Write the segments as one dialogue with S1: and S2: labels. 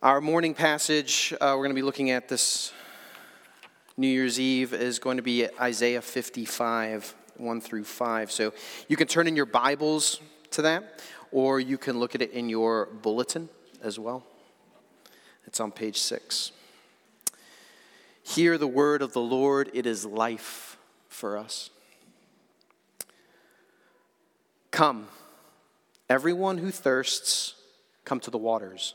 S1: Our morning passage uh, we're going to be looking at this New Year's Eve is going to be Isaiah 55, 1 through 5. So you can turn in your Bibles to that, or you can look at it in your bulletin as well. It's on page 6. Hear the word of the Lord, it is life for us. Come, everyone who thirsts, come to the waters.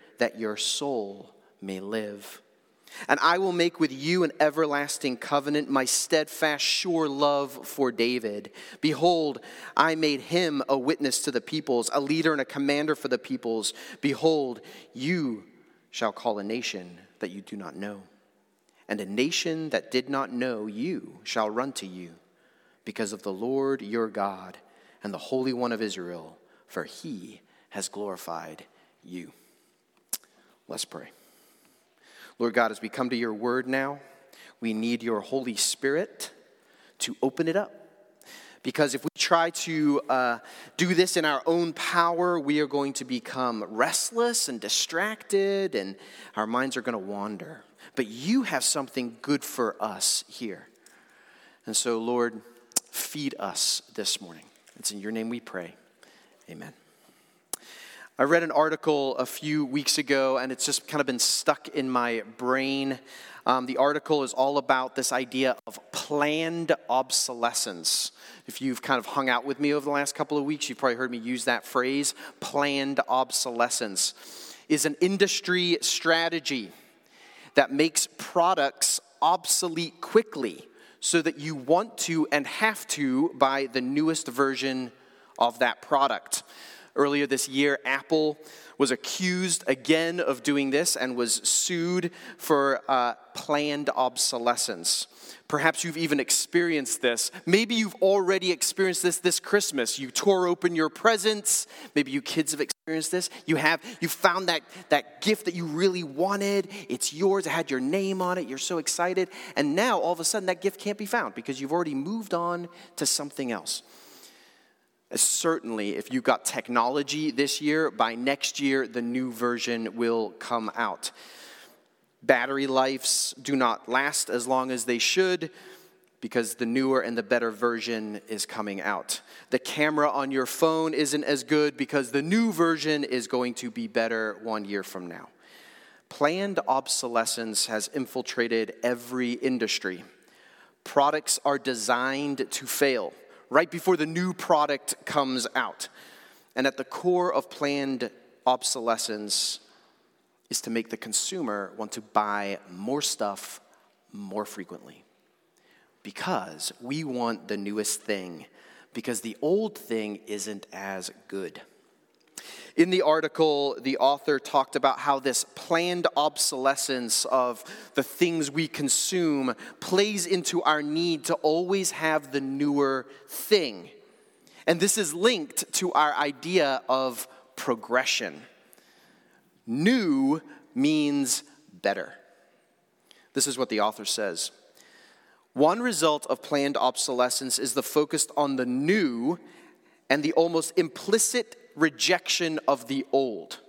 S1: that your soul may live. And I will make with you an everlasting covenant, my steadfast, sure love for David. Behold, I made him a witness to the peoples, a leader and a commander for the peoples. Behold, you shall call a nation that you do not know. And a nation that did not know you shall run to you because of the Lord your God and the Holy One of Israel, for he has glorified you. Let's pray. Lord God, as we come to your word now, we need your Holy Spirit to open it up. Because if we try to uh, do this in our own power, we are going to become restless and distracted, and our minds are going to wander. But you have something good for us here. And so, Lord, feed us this morning. It's in your name we pray. Amen. I read an article a few weeks ago, and it's just kind of been stuck in my brain. Um, the article is all about this idea of planned obsolescence. If you've kind of hung out with me over the last couple of weeks, you've probably heard me use that phrase. Planned obsolescence is an industry strategy that makes products obsolete quickly so that you want to and have to buy the newest version of that product. Earlier this year, Apple was accused again of doing this and was sued for uh, planned obsolescence. Perhaps you've even experienced this. Maybe you've already experienced this this Christmas. You tore open your presents. Maybe you kids have experienced this. You have you found that that gift that you really wanted. It's yours. It had your name on it. You're so excited. And now all of a sudden that gift can't be found because you've already moved on to something else. Certainly, if you've got technology this year, by next year, the new version will come out. Battery lives do not last as long as they should because the newer and the better version is coming out. The camera on your phone isn't as good because the new version is going to be better one year from now. Planned obsolescence has infiltrated every industry. Products are designed to fail right before the new product comes out. And at the core of planned obsolescence is to make the consumer want to buy more stuff more frequently. Because we want the newest thing, because the old thing isn't as good. In the article, the author talked about how this planned obsolescence of the things we consume plays into our need to always have the newer thing. And this is linked to our idea of progression. New means better. This is what the author says. One result of planned obsolescence is the focus on the new and the almost implicit rejection of the old.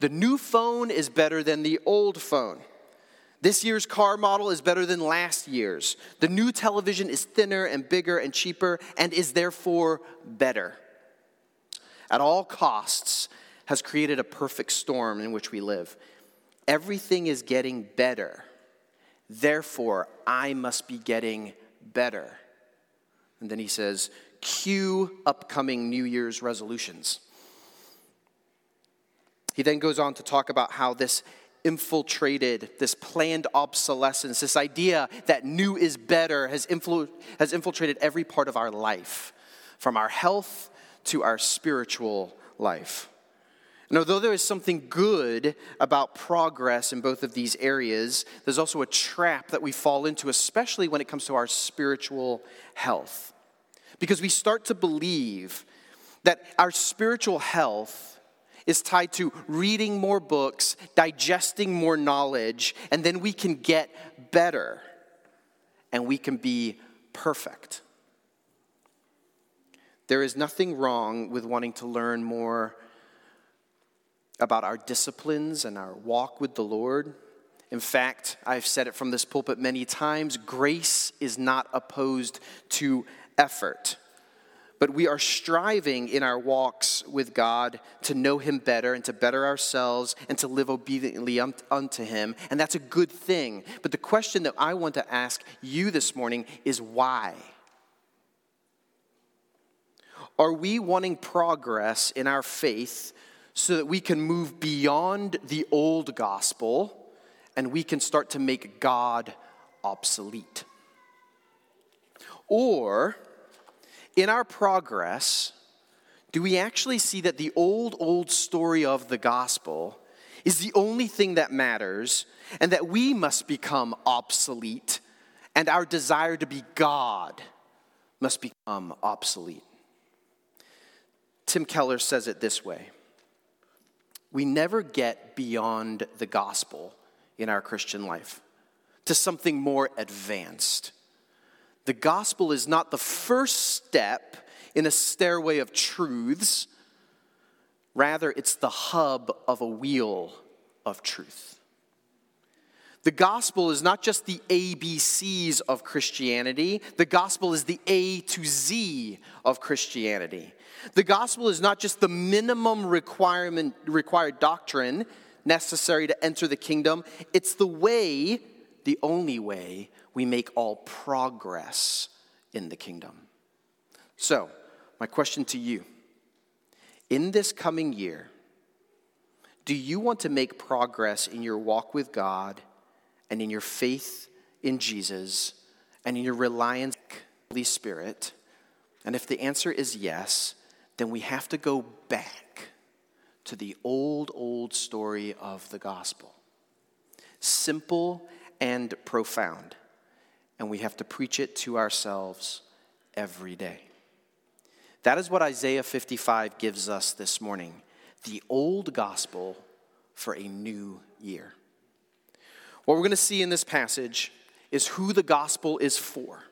S1: The new phone is better than the old phone. This year's car model is better than last year's. The new television is thinner and bigger and cheaper and is therefore better. At all costs, has created a perfect storm in which we live. Everything is getting better. Therefore, I must be getting better. And then he says, cue upcoming New Year's resolutions. He then goes on to talk about how this infiltrated, this planned obsolescence, this idea that new is better has, influ- has infiltrated every part of our life, from our health to our spiritual life. And although there is something good about progress in both of these areas, there's also a trap that we fall into, especially when it comes to our spiritual health. Because we start to believe that our spiritual health is tied to reading more books, digesting more knowledge, and then we can get better and we can be perfect. There is nothing wrong with wanting to learn more about our disciplines and our walk with the Lord. In fact, I've said it from this pulpit many times grace is not opposed to effort. But we are striving in our walks with God to know Him better and to better ourselves and to live obediently unto Him. And that's a good thing. But the question that I want to ask you this morning is why? Are we wanting progress in our faith so that we can move beyond the old gospel and we can start to make God obsolete? Or, in our progress, do we actually see that the old, old story of the gospel is the only thing that matters and that we must become obsolete and our desire to be God must become obsolete? Tim Keller says it this way we never get beyond the gospel in our Christian life to something more advanced. The gospel is not the first step in a stairway of truths, rather, it's the hub of a wheel of truth. The gospel is not just the ABCs of Christianity, the gospel is the A to Z of Christianity. The gospel is not just the minimum requirement, required doctrine necessary to enter the kingdom, it's the way, the only way, we make all progress in the kingdom. So, my question to you in this coming year, do you want to make progress in your walk with God and in your faith in Jesus and in your reliance on the Holy Spirit? And if the answer is yes, then we have to go back to the old, old story of the gospel. Simple and profound. And we have to preach it to ourselves every day. That is what Isaiah 55 gives us this morning the old gospel for a new year. What we're going to see in this passage is who the gospel is for.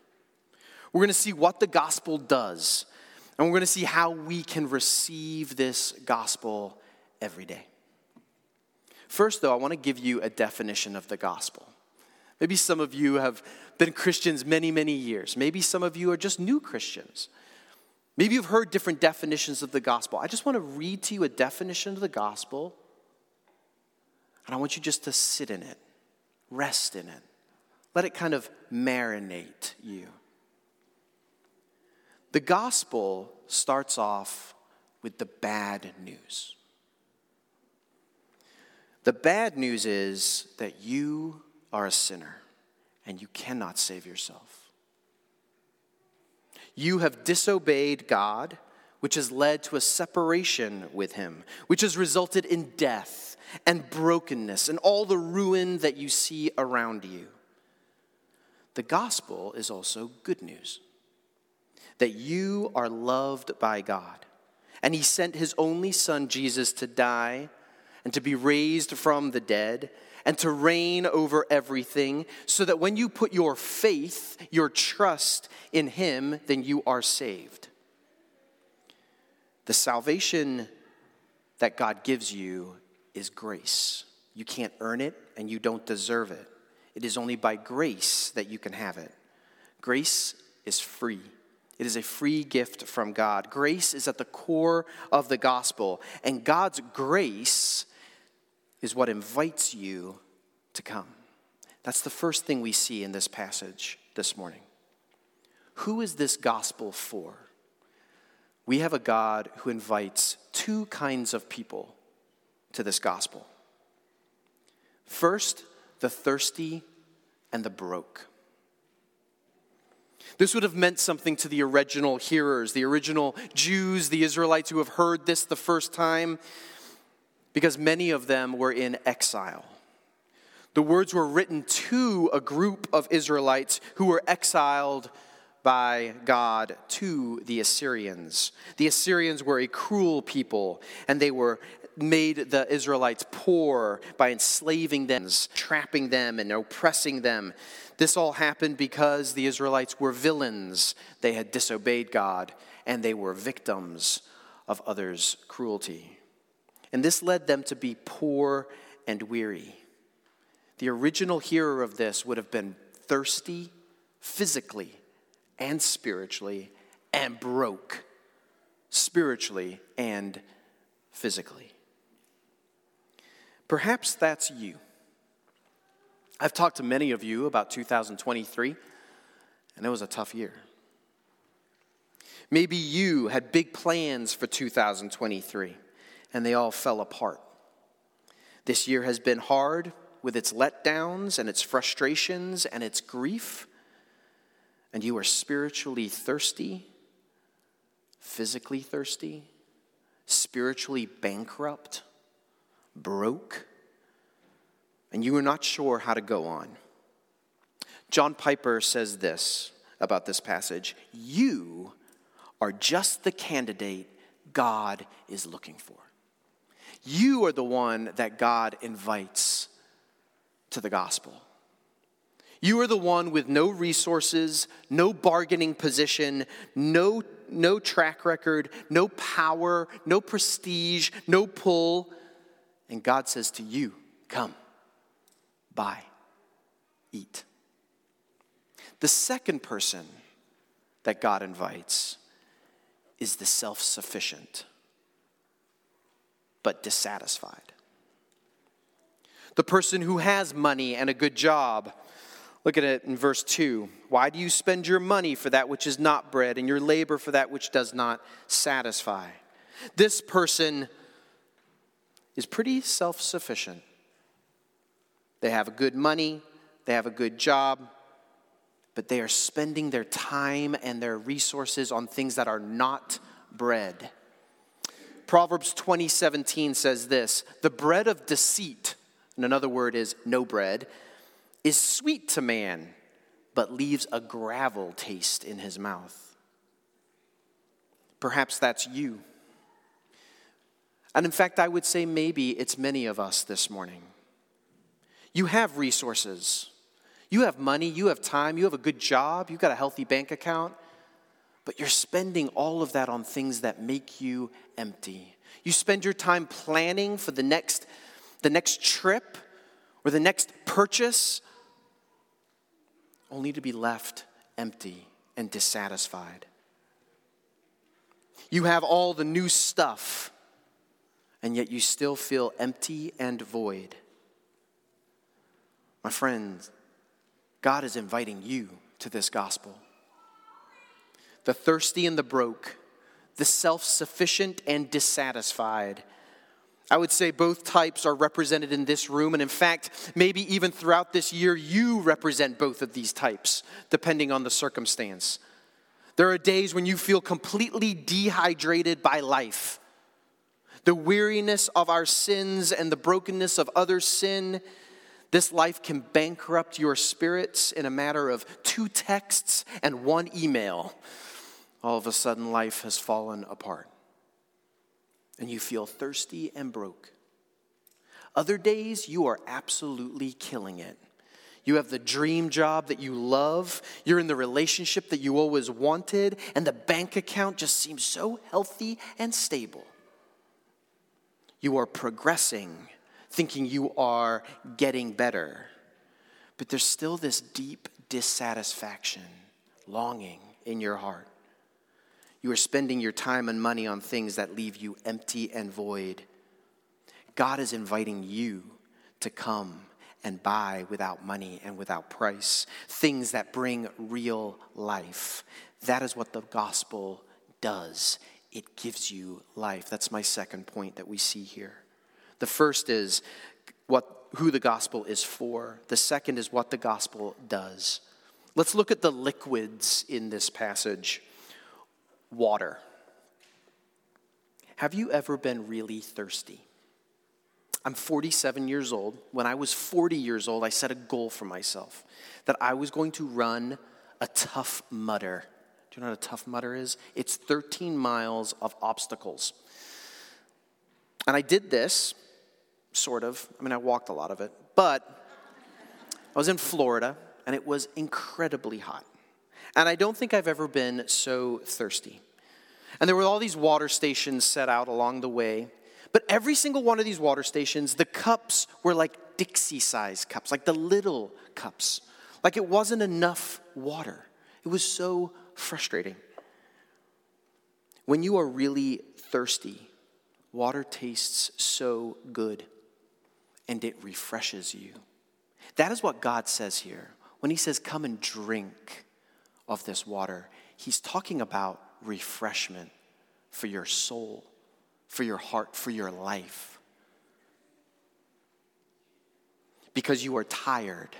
S1: We're going to see what the gospel does and we're going to see how we can receive this gospel every day. First, though, I want to give you a definition of the gospel. Maybe some of you have been Christians many, many years. Maybe some of you are just new Christians. Maybe you've heard different definitions of the gospel. I just want to read to you a definition of the gospel, and I want you just to sit in it, rest in it, let it kind of marinate you. The gospel starts off with the bad news. The bad news is that you are a sinner and you cannot save yourself. You have disobeyed God, which has led to a separation with Him, which has resulted in death and brokenness and all the ruin that you see around you. The gospel is also good news that you are loved by God. And he sent his only son, Jesus, to die and to be raised from the dead and to reign over everything, so that when you put your faith, your trust in him, then you are saved. The salvation that God gives you is grace. You can't earn it and you don't deserve it. It is only by grace that you can have it. Grace is free. It is a free gift from God. Grace is at the core of the gospel, and God's grace is what invites you to come. That's the first thing we see in this passage this morning. Who is this gospel for? We have a God who invites two kinds of people to this gospel. First, the thirsty and the broke. This would have meant something to the original hearers, the original Jews, the Israelites who have heard this the first time. Because many of them were in exile. The words were written to a group of Israelites who were exiled by God to the Assyrians. The Assyrians were a cruel people, and they were made the Israelites poor by enslaving them, trapping them, and oppressing them. This all happened because the Israelites were villains. They had disobeyed God, and they were victims of others' cruelty. And this led them to be poor and weary. The original hearer of this would have been thirsty physically and spiritually and broke spiritually and physically. Perhaps that's you. I've talked to many of you about 2023, and it was a tough year. Maybe you had big plans for 2023, and they all fell apart. This year has been hard with its letdowns and its frustrations and its grief and you are spiritually thirsty, physically thirsty, spiritually bankrupt, broke, and you are not sure how to go on. John Piper says this about this passage You are just the candidate God is looking for. You are the one that God invites to the gospel. You are the one with no resources, no bargaining position, no, no track record, no power, no prestige, no pull. And God says to you, Come, buy, eat. The second person that God invites is the self sufficient, but dissatisfied. The person who has money and a good job Look at it in verse 2. Why do you spend your money for that which is not bread and your labor for that which does not satisfy? This person is pretty self sufficient. They have good money, they have a good job, but they are spending their time and their resources on things that are not bread. Proverbs 20, 17 says this The bread of deceit, and another word is no bread, is sweet to man, but leaves a gravel taste in his mouth. Perhaps that's you. And in fact, I would say maybe it's many of us this morning. You have resources, you have money, you have time, you have a good job, you've got a healthy bank account, but you're spending all of that on things that make you empty. You spend your time planning for the next, the next trip or the next purchase only to be left empty and dissatisfied. You have all the new stuff, and yet you still feel empty and void. My friends, God is inviting you to this gospel. The thirsty and the broke, the self sufficient and dissatisfied I would say both types are represented in this room, and in fact, maybe even throughout this year, you represent both of these types, depending on the circumstance. There are days when you feel completely dehydrated by life. The weariness of our sins and the brokenness of others' sin, this life can bankrupt your spirits in a matter of two texts and one email. All of a sudden, life has fallen apart and you feel thirsty and broke. Other days, you are absolutely killing it. You have the dream job that you love. You're in the relationship that you always wanted, and the bank account just seems so healthy and stable. You are progressing, thinking you are getting better. But there's still this deep dissatisfaction, longing in your heart. You are spending your time and money on things that leave you empty and void. God is inviting you to come and buy without money and without price things that bring real life. That is what the gospel does. It gives you life. That's my second point that we see here. The first is what who the gospel is for. The second is what the gospel does. Let's look at the liquids in this passage water. Have you ever been really thirsty? I'm 47 years old. When I was 40 years old, I set a goal for myself that I was going to run a Tough Mudder. Do you know what a Tough Mudder is? It's 13 miles of obstacles. And I did this, sort of. I mean, I walked a lot of it, but I was in Florida and it was incredibly hot. And I don't think I've ever been so thirsty. And there were all these water stations set out along the way. But every single one of these water stations, the cups were like Dixie sized cups, like the little cups. Like it wasn't enough water. It was so frustrating. When you are really thirsty, water tastes so good and it refreshes you. That is what God says here. When He says, Come and drink of this water, He's talking about refreshment for your soul, for your heart, for your life. Because you are tired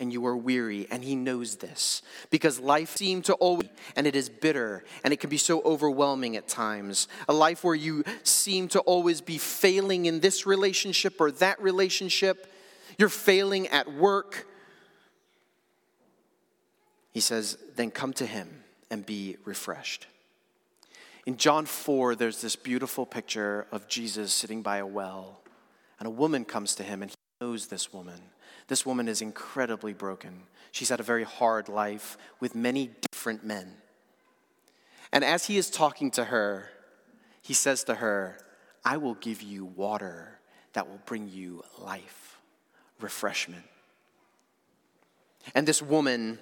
S1: and you are weary, and he knows this. Because life seems to always, and it is bitter, and it can be so overwhelming at times. A life where you seem to always be failing in this relationship or that relationship. You're failing at work. He says, then come to him and be refreshed. In John 4, there's this beautiful picture of Jesus sitting by a well, and a woman comes to him, and he knows this woman. This woman is incredibly broken. She's had a very hard life with many different men. And as he is talking to her, he says to her, I will give you water that will bring you life, refreshment. And this woman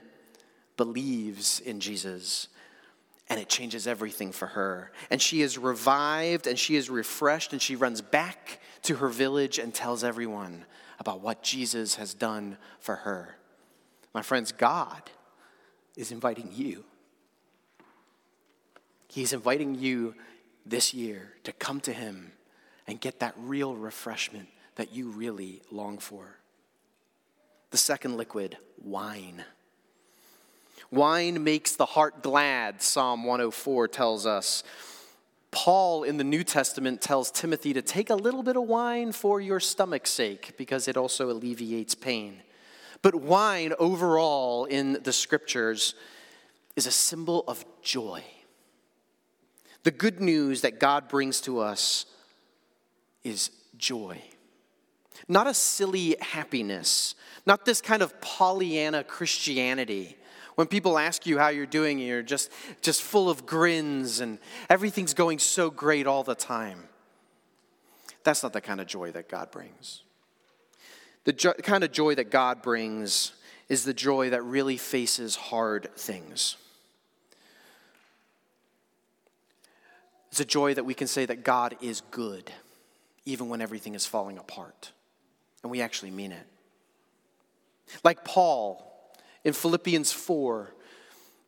S1: believes in Jesus and it changes everything for her. And she is revived and she is refreshed and she runs back to her village and tells everyone about what Jesus has done for her. My friends, God is inviting you. He's inviting you this year to come to Him and get that real refreshment that you really long for. The second liquid, wine. Wine makes the heart glad, Psalm 104 tells us. Paul in the New Testament tells Timothy to take a little bit of wine for your stomach's sake because it also alleviates pain. But wine overall in the scriptures is a symbol of joy. The good news that God brings to us is joy. Not a silly happiness, not this kind of Pollyanna Christianity when people ask you how you're doing, you're just, just full of grins and everything's going so great all the time. That's not the kind of joy that God brings. The jo- kind of joy that God brings is the joy that really faces hard things. It's a joy that we can say that God is good, even when everything is falling apart. And we actually mean it. Like Paul, in Philippians 4,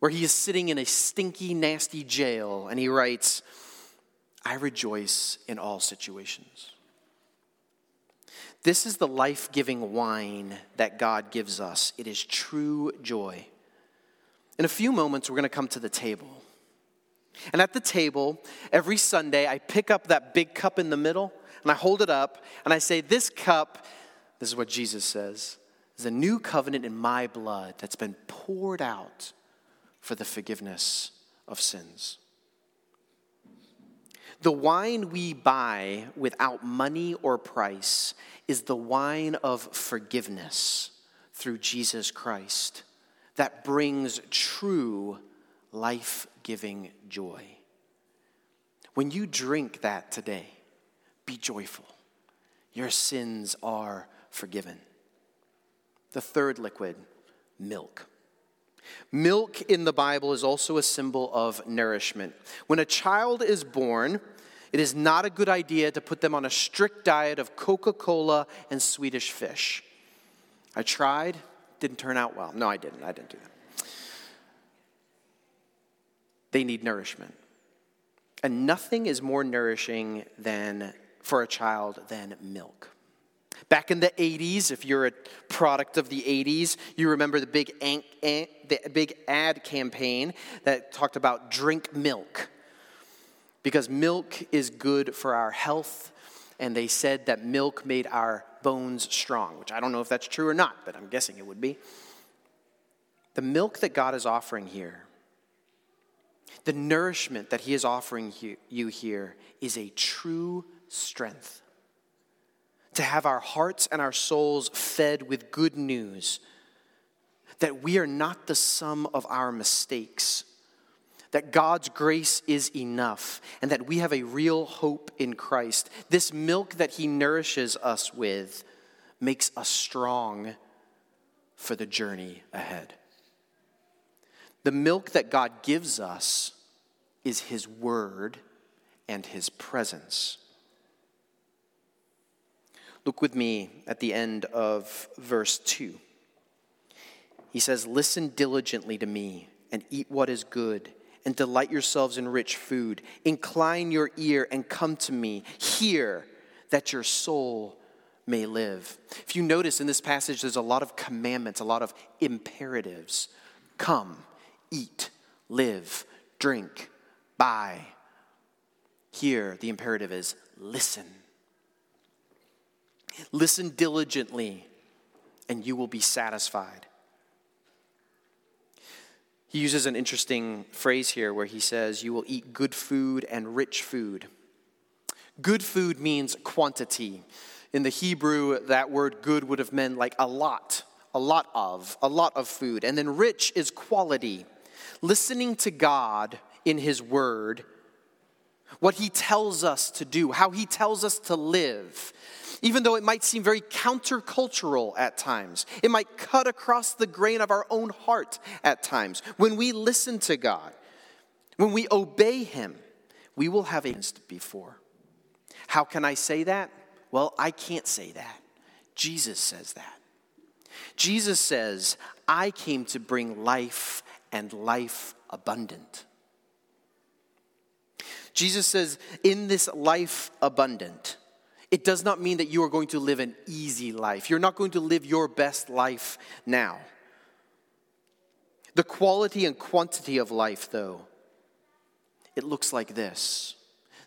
S1: where he is sitting in a stinky, nasty jail, and he writes, I rejoice in all situations. This is the life giving wine that God gives us. It is true joy. In a few moments, we're going to come to the table. And at the table, every Sunday, I pick up that big cup in the middle and I hold it up and I say, This cup, this is what Jesus says, is a new covenant in my blood that's been poured out for the forgiveness of sins. The wine we buy without money or price is the wine of forgiveness through Jesus Christ that brings true life giving joy. When you drink that today, be joyful. Your sins are forgiven. The third liquid, milk. Milk in the Bible is also a symbol of nourishment. When a child is born, it is not a good idea to put them on a strict diet of Coca Cola and Swedish fish. I tried, didn't turn out well. No, I didn't. I didn't do that. They need nourishment. And nothing is more nourishing than for a child than milk. Back in the 80s, if you're a product of the 80s, you remember the big, the big ad campaign that talked about drink milk. Because milk is good for our health, and they said that milk made our bones strong, which I don't know if that's true or not, but I'm guessing it would be. The milk that God is offering here, the nourishment that He is offering you here, is a true strength. To have our hearts and our souls fed with good news that we are not the sum of our mistakes, that God's grace is enough, and that we have a real hope in Christ. This milk that He nourishes us with makes us strong for the journey ahead. The milk that God gives us is His Word and His presence. Look with me at the end of verse 2. He says, Listen diligently to me and eat what is good, and delight yourselves in rich food. Incline your ear and come to me. Hear that your soul may live. If you notice in this passage, there's a lot of commandments, a lot of imperatives. Come, eat, live, drink, buy. Here, the imperative is listen. Listen diligently, and you will be satisfied. He uses an interesting phrase here where he says, You will eat good food and rich food. Good food means quantity. In the Hebrew, that word good would have meant like a lot, a lot of, a lot of food. And then rich is quality. Listening to God in His Word, what He tells us to do, how He tells us to live, even though it might seem very countercultural at times. It might cut across the grain of our own heart at times. When we listen to God, when we obey Him, we will have a before. How can I say that? Well, I can't say that. Jesus says that. Jesus says, I came to bring life and life abundant. Jesus says, in this life abundant, it does not mean that you are going to live an easy life. You're not going to live your best life now. The quality and quantity of life, though, it looks like this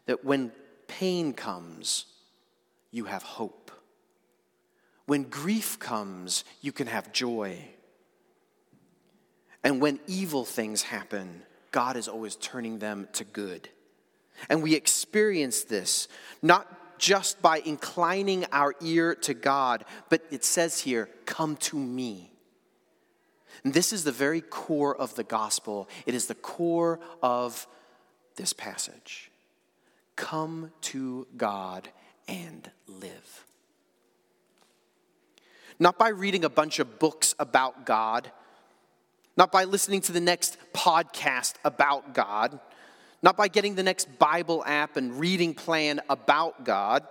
S1: that when pain comes, you have hope. When grief comes, you can have joy. And when evil things happen, God is always turning them to good. And we experience this not just by inclining our ear to God, but it says here, come to me. And this is the very core of the gospel. It is the core of this passage. Come to God and live. Not by reading a bunch of books about God, not by listening to the next podcast about God not by getting the next Bible app and reading plan about God.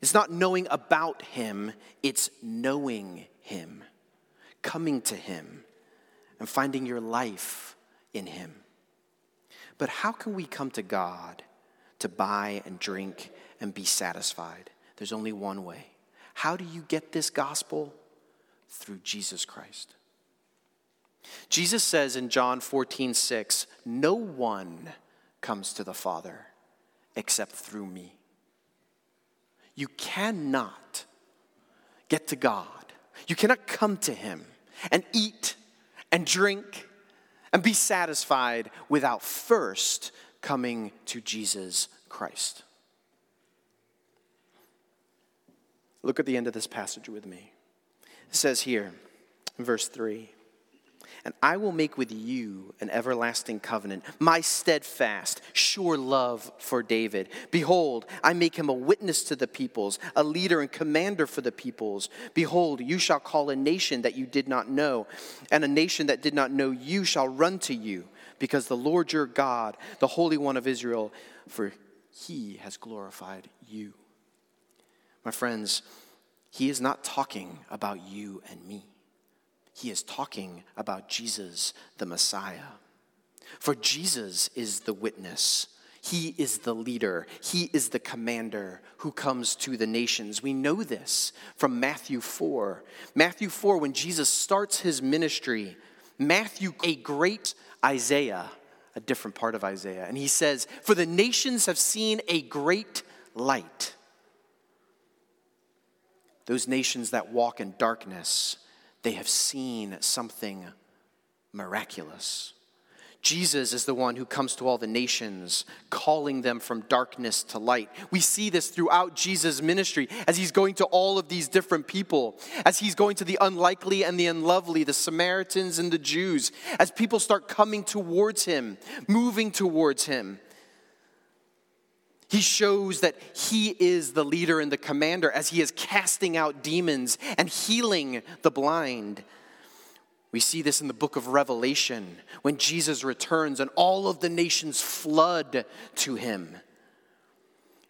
S1: It's not knowing about Him, it's knowing Him, coming to Him, and finding your life in Him. But how can we come to God to buy and drink and be satisfied? There's only one way. How do you get this gospel? Through Jesus Christ. Jesus says in John 14, 6, No one comes to the Father except through me. You cannot get to God. You cannot come to Him and eat and drink and be satisfied without first coming to Jesus Christ. Look at the end of this passage with me. It says here verse 3 and I will make with you an everlasting covenant, my steadfast, sure love for David. Behold, I make him a witness to the peoples, a leader and commander for the peoples. Behold, you shall call a nation that you did not know, and a nation that did not know you shall run to you, because the Lord your God, the Holy One of Israel, for he has glorified you. My friends, he is not talking about you and me he is talking about Jesus, the Messiah. For Jesus is the witness. He is the leader. He is the commander who comes to the nations. We know this from Matthew 4. Matthew 4, when Jesus starts his ministry, Matthew, a great Isaiah, a different part of Isaiah, and he says, For the nations have seen a great light. those nations that walk in darkness, they have seen something miraculous. Jesus is the one who comes to all the nations, calling them from darkness to light. We see this throughout Jesus' ministry as he's going to all of these different people, as he's going to the unlikely and the unlovely, the Samaritans and the Jews, as people start coming towards him, moving towards him. He shows that he is the leader and the commander as he is casting out demons and healing the blind. We see this in the book of Revelation when Jesus returns and all of the nations flood to him.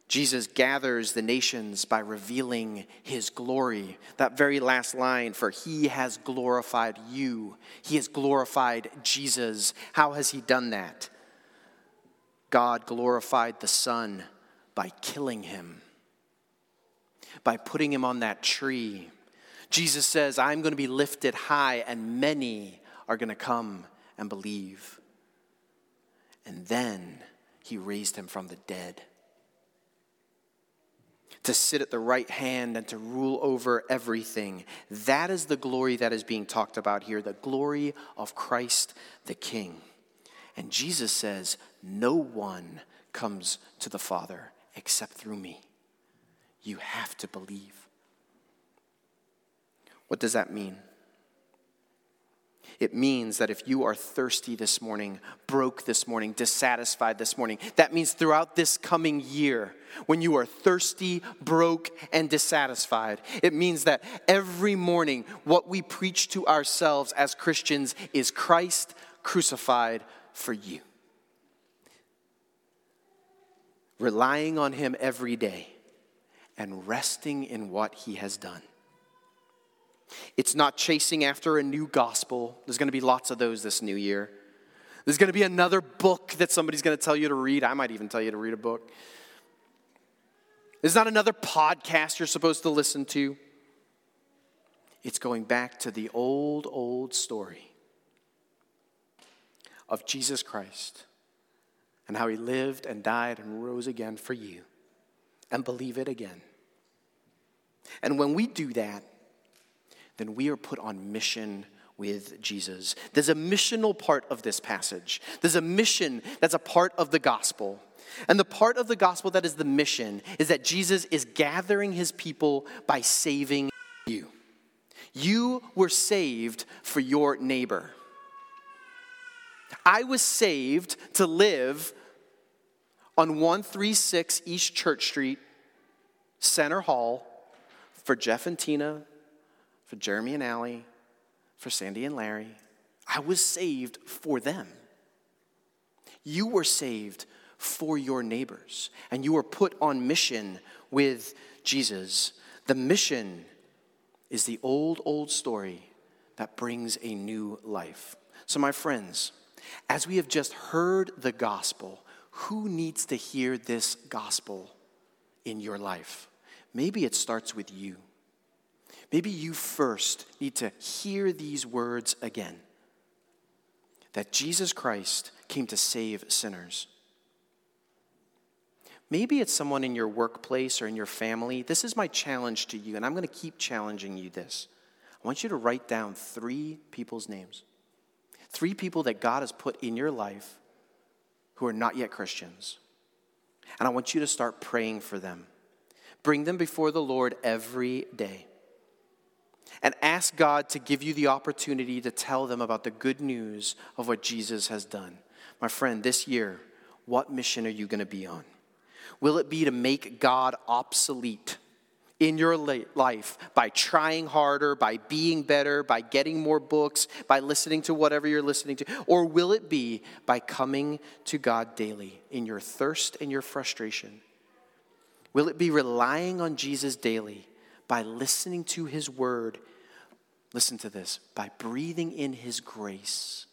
S1: Jesus gathers the nations by revealing his glory. That very last line, for he has glorified you. He has glorified Jesus. How has he done that? God glorified the Son by killing him, by putting him on that tree Jesus says, I'm going to be lifted high, and many are going to come and believe. And then he raised him from the dead to sit at the right hand and to rule over everything. That is the glory that is being talked about here the glory of Christ the King. And Jesus says, No one comes to the Father except through me. You have to believe. What does that mean? It means that if you are thirsty this morning, broke this morning, dissatisfied this morning, that means throughout this coming year, when you are thirsty, broke, and dissatisfied, it means that every morning what we preach to ourselves as Christians is Christ crucified for you. Relying on Him every day and resting in what He has done. It's not chasing after a new gospel. There's going to be lots of those this new year. There's going to be another book that somebody's going to tell you to read. I might even tell you to read a book. There's not another podcast you're supposed to listen to. It's going back to the old, old story of Jesus Christ and how he lived and died and rose again for you. And believe it again. And when we do that, then we are put on mission with Jesus. There's a missional part of this passage. There's a mission that's a part of the gospel. And the part of the gospel that is the mission is that Jesus is gathering his people by saving you. You were saved for your neighbor. I was saved to live on 136 East Church Street, Centre Hall, for Jeff and Tina for Jeremy and Allie, for Sandy and Larry. I was saved for them. You were saved for your neighbors, and you were put on mission with Jesus. The mission is the old, old story that brings a new life. So, my friends, as we have just heard the gospel, who needs to hear this gospel in your life? Maybe it starts with you. Maybe you first need to hear these words again that Jesus Christ came to save sinners. Maybe it's someone in your workplace or in your family. This is my challenge to you, and I'm going to keep challenging you this. I want you to write down three people's names. Three people that God has put in your life who are not yet Christians. And I want you to start praying for them. Bring them before the Lord every day and ask God to give you the opportunity to tell them about the good news of what Jesus has done. My friend, this year, what mission are you going to be on? Will it be to make God obsolete in your life by trying harder, by being better, by getting more books, by listening to whatever you're listening to? Or will it be by coming to God daily in your thirst and your frustration? Will it be relying on Jesus daily by listening to his word. Listen to this by breathing in his grace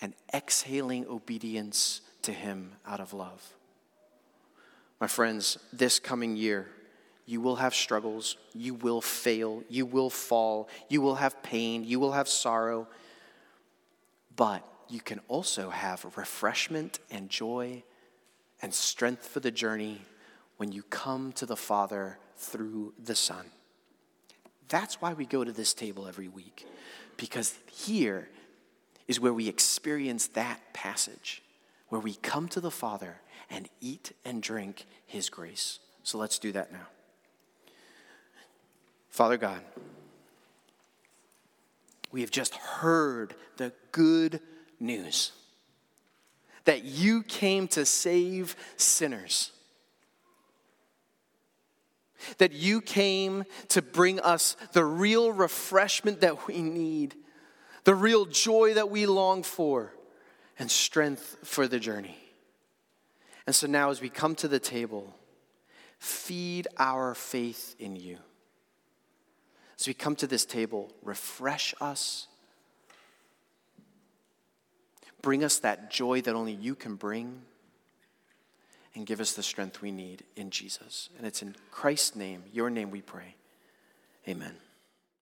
S1: and exhaling obedience to him out of love. My friends, this coming year, you will have struggles, you will fail, you will fall, you will have pain, you will have sorrow, but you can also have refreshment and joy and strength for the journey when you come to the Father through the Son. That's why we go to this table every week, because here is where we experience that passage, where we come to the Father and eat and drink His grace. So let's do that now. Father God, we have just heard the good news that you came to save sinners that you came to bring us the real refreshment that we need, the real joy that we long for, and strength for the journey. And so now, as we come to the table, feed our faith in you. As we come to this table, refresh us. Bring us that joy that only you can bring and give us the strength we need in Jesus. And it's in Christ's name, your name, we pray. Amen.